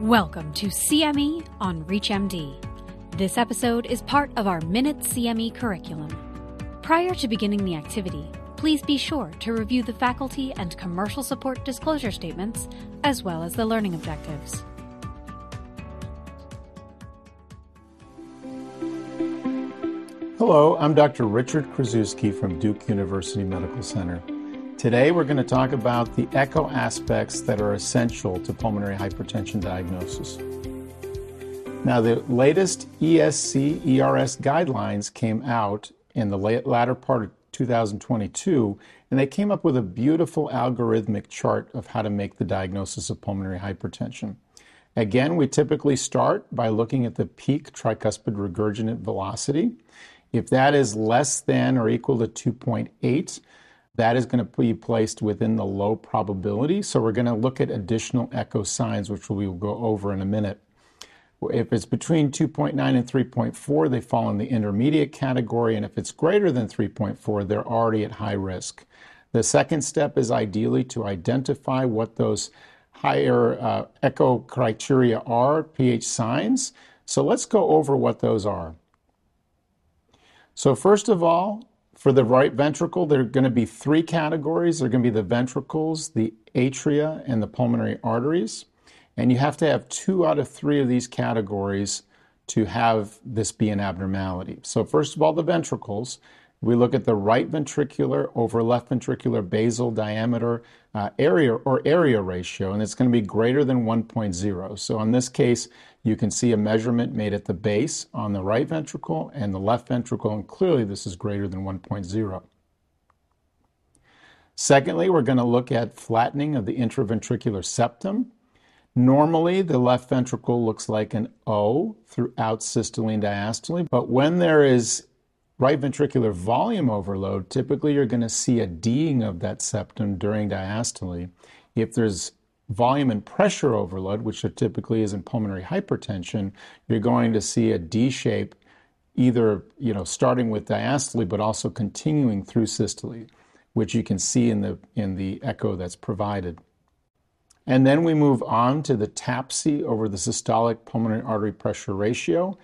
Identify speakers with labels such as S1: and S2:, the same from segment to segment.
S1: Welcome to CME on ReachMD. This episode is part of our Minute CME curriculum. Prior to beginning the activity, please be sure to review the faculty and commercial support disclosure statements as well as the learning objectives.
S2: Hello, I'm Dr. Richard Krasuski from Duke University Medical Center. Today we're going to talk about the echo aspects that are essential to pulmonary hypertension diagnosis. Now, the latest ESC ERS guidelines came out in the latter part of 2022, and they came up with a beautiful algorithmic chart of how to make the diagnosis of pulmonary hypertension. Again, we typically start by looking at the peak tricuspid regurgitant velocity. If that is less than or equal to 2.8, that is going to be placed within the low probability. So we're going to look at additional echo signs, which we will go over in a minute. If it's between 2.9 and 3.4, they fall in the intermediate category. And if it's greater than 3.4, they're already at high risk. The second step is ideally to identify what those higher uh, echo criteria are, PH signs. So let's go over what those are. So, first of all, for the right ventricle, there are going to be three categories. There are going to be the ventricles, the atria, and the pulmonary arteries. And you have to have two out of three of these categories to have this be an abnormality. So, first of all, the ventricles. We look at the right ventricular over left ventricular basal diameter uh, area or area ratio, and it's going to be greater than 1.0. So, in this case, you can see a measurement made at the base on the right ventricle and the left ventricle, and clearly this is greater than 1.0. Secondly, we're going to look at flattening of the intraventricular septum. Normally, the left ventricle looks like an O throughout systole and diastole, but when there is right ventricular volume overload, typically you're going to see a D'ing of that septum during diastole. If there's volume and pressure overload, which typically is in pulmonary hypertension, you're going to see a D shape, either you know starting with diastole but also continuing through systole, which you can see in the in the echo that's provided. And then we move on to the TAPSE over the systolic pulmonary artery pressure ratio.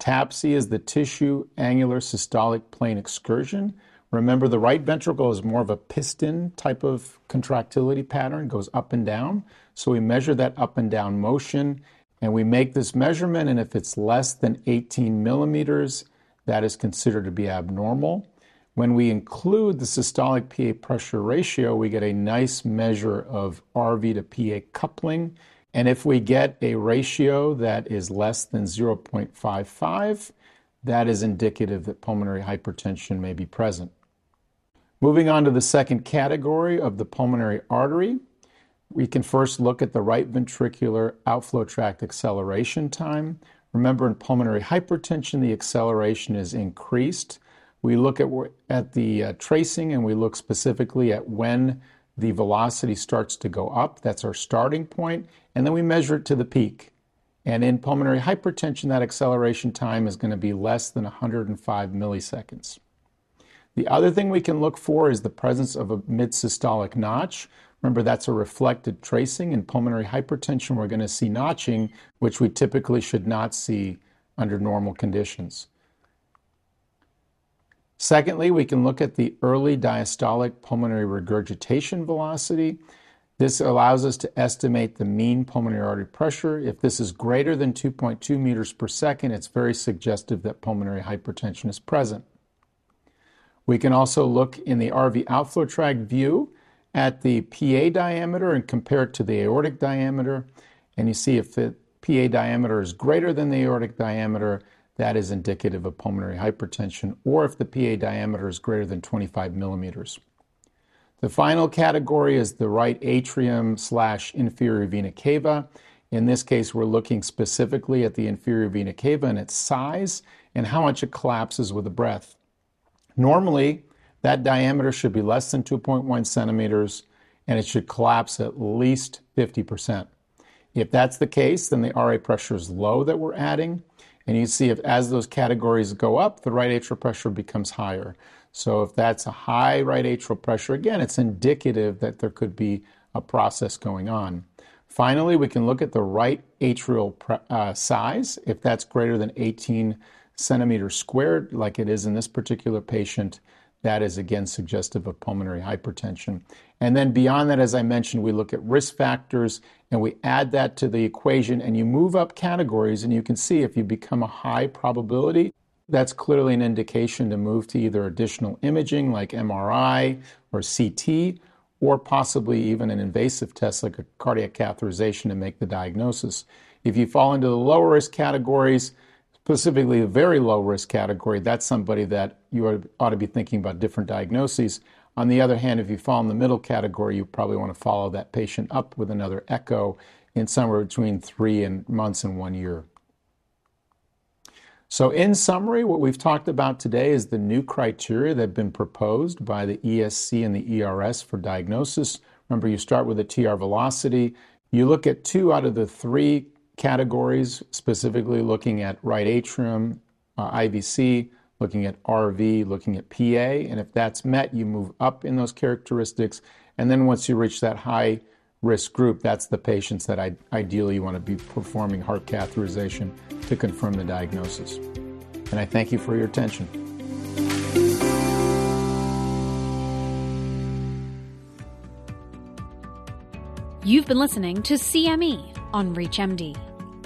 S2: TAPSE is the tissue annular systolic plane excursion. Remember, the right ventricle is more of a piston type of contractility pattern, goes up and down. So we measure that up and down motion and we make this measurement. And if it's less than 18 millimeters, that is considered to be abnormal. When we include the systolic PA pressure ratio, we get a nice measure of RV to PA coupling. And if we get a ratio that is less than 0.55, that is indicative that pulmonary hypertension may be present. Moving on to the second category of the pulmonary artery, we can first look at the right ventricular outflow tract acceleration time. Remember, in pulmonary hypertension, the acceleration is increased. We look at, at the uh, tracing and we look specifically at when the velocity starts to go up. That's our starting point. And then we measure it to the peak. And in pulmonary hypertension, that acceleration time is going to be less than 105 milliseconds. The other thing we can look for is the presence of a mid-systolic notch. Remember, that's a reflected tracing. In pulmonary hypertension, we're going to see notching, which we typically should not see under normal conditions. Secondly, we can look at the early diastolic pulmonary regurgitation velocity. This allows us to estimate the mean pulmonary artery pressure. If this is greater than 2.2 meters per second, it's very suggestive that pulmonary hypertension is present. We can also look in the RV outflow tract view at the PA diameter and compare it to the aortic diameter. And you see if the PA diameter is greater than the aortic diameter, that is indicative of pulmonary hypertension, or if the PA diameter is greater than 25 millimeters. The final category is the right atrium slash inferior vena cava. In this case, we're looking specifically at the inferior vena cava and its size and how much it collapses with the breath. Normally, that diameter should be less than 2.1 centimeters and it should collapse at least 50%. If that's the case, then the RA pressure is low that we're adding. And you see if as those categories go up, the right atrial pressure becomes higher. So if that's a high right atrial pressure, again, it's indicative that there could be a process going on. Finally, we can look at the right atrial uh, size. If that's greater than 18 centimeters squared, like it is in this particular patient, that is again suggestive of pulmonary hypertension. And then beyond that, as I mentioned, we look at risk factors and we add that to the equation and you move up categories and you can see if you become a high probability, that's clearly an indication to move to either additional imaging like MRI or CT or possibly even an invasive test like a cardiac catheterization to make the diagnosis. If you fall into the lower risk categories, specifically a very low risk category, that's somebody that you ought to be thinking about different diagnoses. On the other hand, if you fall in the middle category, you probably want to follow that patient up with another echo in somewhere between three and months and one year. So, in summary, what we've talked about today is the new criteria that have been proposed by the ESC and the ERS for diagnosis. Remember, you start with a TR velocity. You look at two out of the three categories, specifically looking at right atrium, uh, IVC, looking at RV, looking at PA. And if that's met, you move up in those characteristics. And then once you reach that high risk group, that's the patients that ideally you want to be performing heart catheterization to confirm the diagnosis. And I thank you for your attention.
S1: You've been listening to CME on ReachMD.